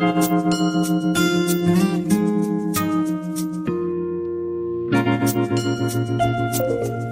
Thank you.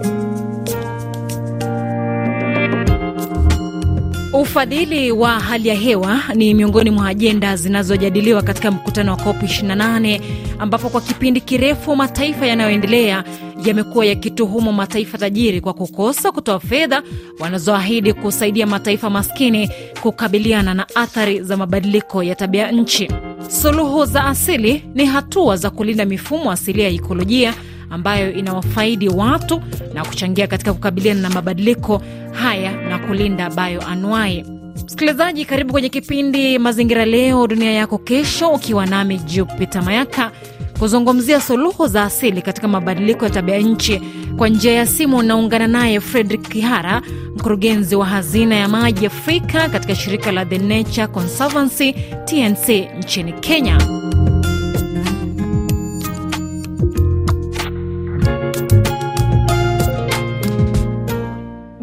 Ufadhili wa hali ya hewa ni miongoni mwa ajenda zinazojadiliwa katika mkutano wa COP 28 ambapo kwa kipindi kirefu mataifa yanayoendelea yamekuwa yakituhumu mataifa tajiri kwa kukosa kutoa fedha wanazoahidi kusaidia mataifa maskini kukabiliana na athari za mabadiliko ya tabia nchi. Suluhu za asili ni hatua za kulinda mifumo asilia ya ikolojia ambayo inawafaidi watu na kuchangia katika kukabiliana na mabadiliko haya na kulinda bioanuai. Msikilizaji, karibu kwenye kipindi Mazingira Leo Dunia Yako Kesho, ukiwa nami Jupita Mayaka kuzungumzia suluhu za asili katika mabadiliko ya tabia nchi. Kwa njia ya simu unaungana naye Fredrik Kihara, mkurugenzi wa hazina ya maji Afrika katika shirika la The Nature Conservancy TNC nchini Kenya.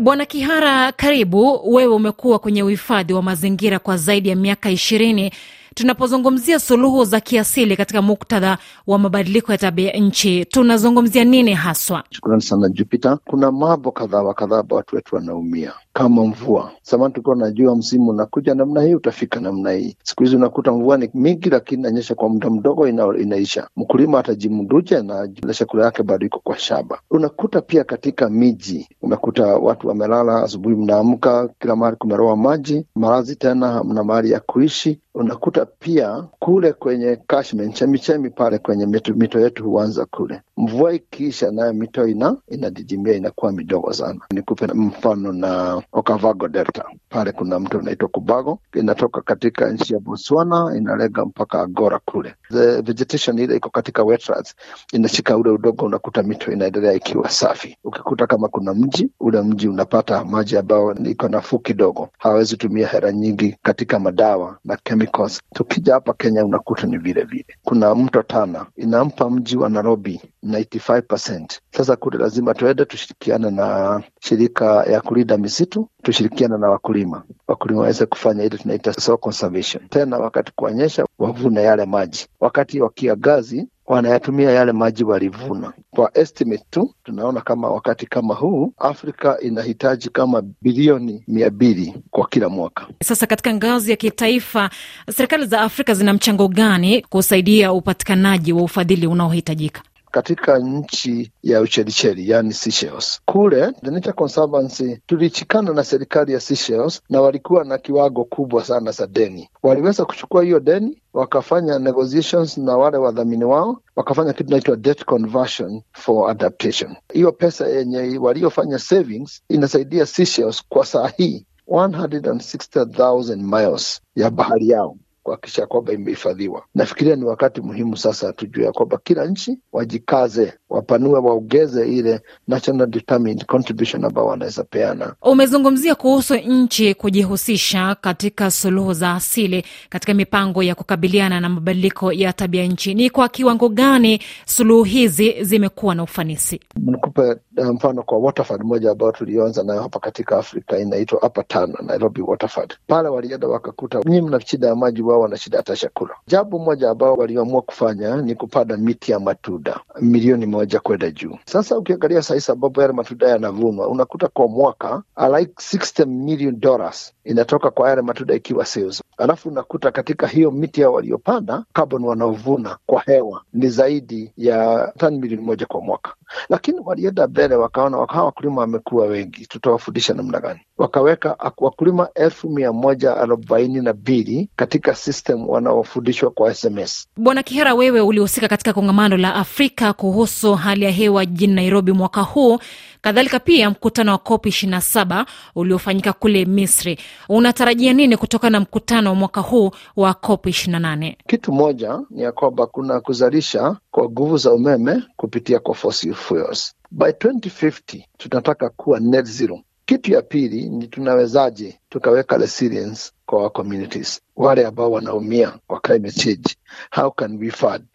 Bwana Kihara, karibu. Wewe umekuwa kwenye uhifadhi wa mazingira kwa zaidi ya miaka ishirini. Tunapozungumzia suluhu za kiasili katika muktadha wa mabadiliko ya tabia nchi, tunazungumzia nini haswa? Shukrani sana Jupiter. Kuna mambo kadhaa wa kadhaa watu wetu wanaumia kama mvua. Zamani tulikuwa najua msimu unakuja namna hii, utafika namna hii. Siku hizi unakuta mvua ni mingi, lakini inanyesha kwa muda mdogo, ina, inaisha. Mkulima atajimuduje na chakula yake bado iko kwa shamba. Unakuta pia katika miji, unakuta watu wamelala, asubuhi mnaamka, kila mahali kumeroa maji, malazi tena hamna mahali ya kuishi. Unakuta pia kule kwenye catchment, chemichemi pale kwenye mito, mito yetu huanza kule. Mvua ikiisha, nayo mito ina inadidimia, inakuwa midogo sana. Nikupe mfano na Okavango Delta, pale kuna mto unaitwa Kubago, inatoka katika nchi ya Botswana inalega mpaka Agora kule. The vegetation ile iko katika wetlands, inashika ule udogo, unakuta mito inaendelea ikiwa safi. Ukikuta kama kuna mji, ule mji unapata maji ambayo iko nafuu kidogo, hawezi tumia hera nyingi katika madawa na chemicals. Tukija hapa Kenya unakuta ni vile vile. Kuna mto Tana inampa mji wa Nairobi 95%. Sasa kule lazima tuende tushirikiane na shirika ya kulinda misitu, tushirikiane na wakulima, wakulima waweze kufanya ile tunaita soil conservation. Tena wakati kuonyesha wavune yale maji, wakati wa kiangazi wanayatumia yale maji walivuna. Kwa estimate tu tunaona kama wakati kama huu Afrika inahitaji kama bilioni mia mbili kwa kila mwaka. Sasa katika ngazi ya kitaifa, serikali za Afrika zina mchango gani kusaidia upatikanaji wa ufadhili unaohitajika? Katika nchi ya Uchelicheli, yani Seychelles, kule The Nature Conservancy tulichikana na serikali ya Seychelles na walikuwa na kiwango kubwa sana za deni. Waliweza kuchukua hiyo deni wakafanya negotiations na wale wadhamini wao, wakafanya kitu inaitwa debt conversion for adaptation. Hiyo pesa yenye waliofanya savings inasaidia Seychelles kwa saa hii 160,000 miles ya bahari yao kuhakikisha kwamba imehifadhiwa. Nafikiria ni wakati muhimu sasa tujue ya kwamba kila nchi wajikaze, wapanue, waongeze ile national determined contribution ambao wanaweza peana. Umezungumzia kuhusu nchi kujihusisha katika suluhu za asili katika mipango ya kukabiliana na mabadiliko ya tabia nchi. Ni kwa kiwango gani suluhu hizi zimekuwa na ufanisi? Nikupe mfano kwa Waterford moja ambayo tulioanza nayo hapa katika Afrika inaitwa Upper Tana, Nairobi Waterford. Pale walienda wakakuta nyinyi mna shida ya maji, wao wana shida hata chakula. Jambo moja ambao waliamua kufanya ni kupanda miti ya matunda milioni moja kwenda juu. Sasa ukiangalia sahizi sababu yale matunda yanavunwa, unakuta kwa mwaka like 60 million dollars inatoka kwa yale matunda ikiwa sales. Alafu unakuta katika hiyo miti yao waliopanda, carbon wanaovuna kwa hewa ni zaidi ya tani milioni moja kwa mwaka. Lakini walienda mbele, wakaona hawa wakulima wamekuwa wengi, tutawafundisha namna gani? Wakaweka wakulima elfu mia moja arobaini na mbili katika system wanaofundishwa kwa SMS. Bwana Kihera, wewe ulihusika katika kongamano la Afrika kuhusu hali ya hewa jijini Nairobi mwaka huu, kadhalika pia mkutano wa COP 27 uliofanyika kule Misri. Unatarajia nini kutokana na mkutano wa mwaka huu wa COP 28? Kitu moja ni ya kwamba kuna kuzalisha kwa nguvu za umeme kupitia kwa fossil fuels. By 2050 tunataka kuwa net zero. Kitu ya pili ni tunawezaje tukaweka resilience kwa communities, wale ambao wanaumia kwa climate change. How can we fund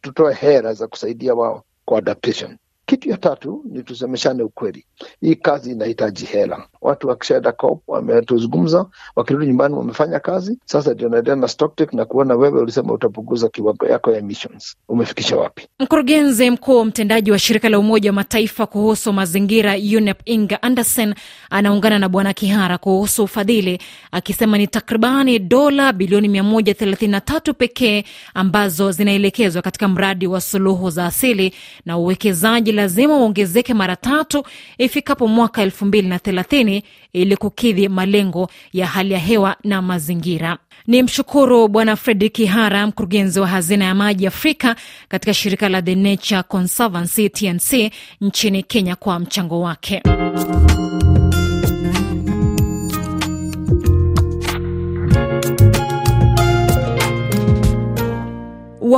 tutoe hera za kusaidia wao kwa adaptation. Kitu ya tatu ni tusemeshane ukweli, hii kazi inahitaji hela. Watu wakishaenda COP wametuzungumza, wakirudi nyumbani wamefanya kazi. Sasa ndio naendelea na stocktake na kuona wewe ulisema utapunguza kiwango yako ya emissions, umefikisha wapi? Mkurugenzi mkuu mtendaji wa shirika la Umoja wa Mataifa kuhusu mazingira UNEP Inga Anderson anaungana na Bwana Kihara kuhusu ufadhili, akisema ni takribani dola bilioni 133 pekee ambazo zinaelekezwa katika mradi wa suluhu za asili na uwekezaji lazima uongezeke mara tatu ifikapo mwaka 2030 ili kukidhi malengo ya hali ya hewa na mazingira. Ni mshukuru Bwana Fredrik Kihara, mkurugenzi wa hazina ya maji Afrika katika shirika la The Nature Conservancy TNC nchini Kenya kwa mchango wake.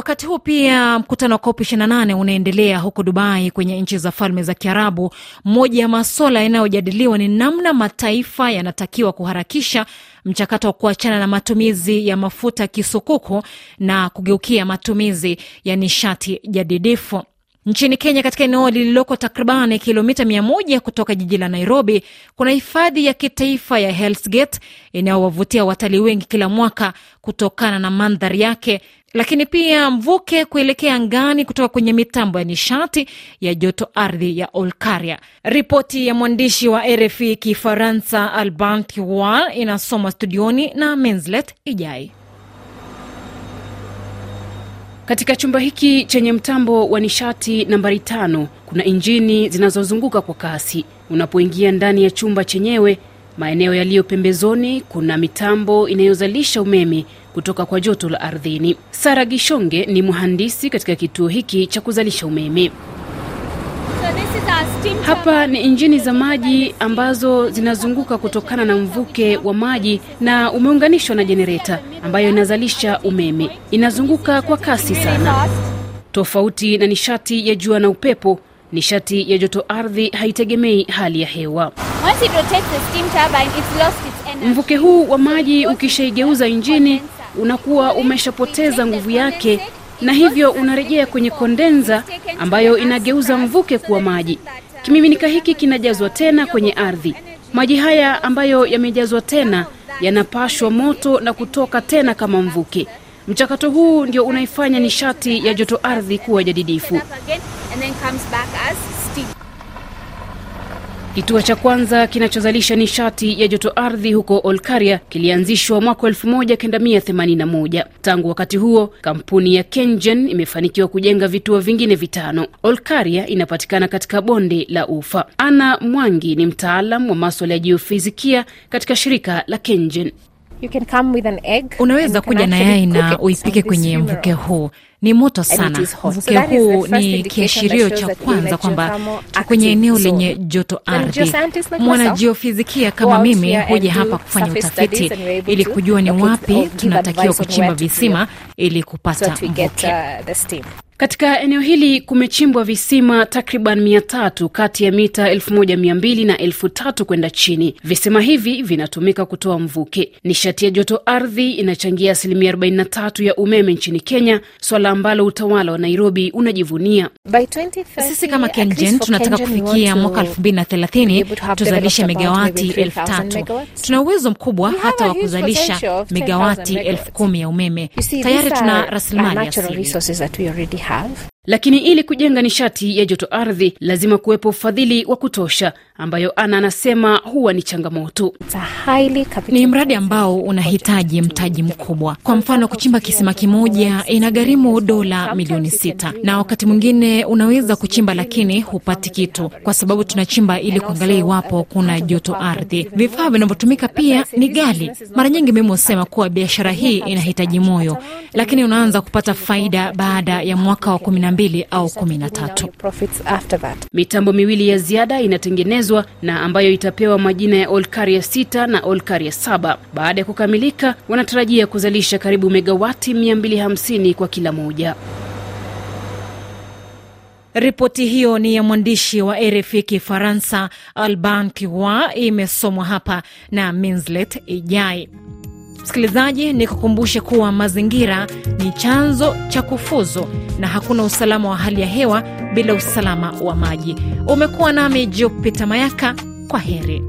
Wakati huu pia mkutano wa COP 28 unaendelea huko Dubai kwenye nchi za Falme za Kiarabu. Moja ya maswala yanayojadiliwa ni namna mataifa yanatakiwa kuharakisha mchakato wa kuachana na matumizi ya mafuta kisukuku na kugeukia matumizi ya nishati jadidifu. Nchini Kenya, katika eneo lililoko takriban kilomita mia moja kutoka jiji la Nairobi, kuna hifadhi ya kitaifa ya Hell's Gate inayowavutia watalii wengi kila mwaka kutokana na mandhari yake, lakini pia mvuke kuelekea angani kutoka kwenye mitambo ya nishati ya joto ardhi ya Olkaria. Ripoti ya mwandishi wa RFI Kifaransa Alban inasoma studioni na Menslet Ijai. Katika chumba hiki chenye mtambo wa nishati nambari tano kuna injini zinazozunguka kwa kasi. Unapoingia ndani ya chumba chenyewe, maeneo yaliyo pembezoni kuna mitambo inayozalisha umeme kutoka kwa joto la ardhini. Sara Gishonge ni mhandisi katika kituo hiki cha kuzalisha umeme. Hapa ni injini za maji ambazo zinazunguka kutokana na mvuke wa maji na umeunganishwa na jenereta ambayo inazalisha umeme. Inazunguka kwa kasi sana. Tofauti na nishati ya jua na upepo, nishati ya joto ardhi haitegemei hali ya hewa. Mvuke huu wa maji ukishaigeuza injini, unakuwa umeshapoteza nguvu yake na hivyo unarejea kwenye kondenza ambayo inageuza mvuke kuwa maji. Kimiminika hiki kinajazwa tena kwenye ardhi. Maji haya ambayo yamejazwa tena yanapashwa moto na kutoka tena kama mvuke. Mchakato huu ndio unaifanya nishati ya joto ardhi kuwa jadidifu. Kituo cha kwanza kinachozalisha nishati ya joto ardhi huko Olkaria kilianzishwa mwaka 1981. Tangu wakati huo, kampuni ya KenGen imefanikiwa kujenga vituo vingine vitano. Olkaria inapatikana katika bonde la Ufa. Ana Mwangi ni mtaalam wa maswala ya jiofizikia katika shirika la KenGen. Unaweza kuja na yai na uipike kwenye mvuke huu. Ni moto sana. Mvuke huu ni kiashirio cha kwanza kwamba kwenye eneo lenye joto ardhi. Mwanajiofizikia kama mimi huja hapa kufanya utafiti ili kujua ni wapi tunatakiwa kuchimba visima ili kupata mvuke. Katika eneo hili kumechimbwa visima takriban mia tatu kati ya mita elfu moja mia mbili na elfu tatu kwenda chini. Visima hivi vinatumika kutoa mvuke. Nishati ya joto ardhi inachangia asilimia 43 ya umeme nchini Kenya, swala ambalo utawala wa Nairobi unajivunia. Sisi kama KenGen tunataka kufikia mwaka 2030 tuzalishe megawati elfu tatu. Tuna uwezo mkubwa hata wa kuzalisha megawati elfu kumi ya umeme. Tayari tuna rasilimali asili. have. Lakini ili kujenga nishati ya joto ardhi lazima kuwepo ufadhili wa kutosha, ambayo Ana anasema huwa ni changamoto. Ni mradi ambao unahitaji mtaji mkubwa. Kwa mfano, kuchimba kisima kimoja inagharimu dola milioni sita, na wakati mwingine unaweza kuchimba lakini hupati kitu, kwa sababu tunachimba ili kuangalia iwapo kuna joto ardhi. Vifaa vinavyotumika pia ni ghali. Mara nyingi mimi husema kuwa biashara hii inahitaji moyo, lakini unaanza kupata faida baada ya mwaka wa kumi na mbili au kumi na tatu. Mitambo miwili ya ziada inatengenezwa na ambayo itapewa majina ya Olkaria 6 na Olkaria 7. Baada ya kukamilika, wanatarajia kuzalisha karibu megawati 250 kwa kila moja. Ripoti hiyo ni ya mwandishi wa RFI Kifaransa Alban Kiwa, imesomwa hapa na Minslet Ijai. Msikilizaji, ni kukumbushe kuwa mazingira ni chanzo cha kufuzu na hakuna usalama wa hali ya hewa bila usalama wa maji. Umekuwa nami Jupita Mayaka, kwa heri.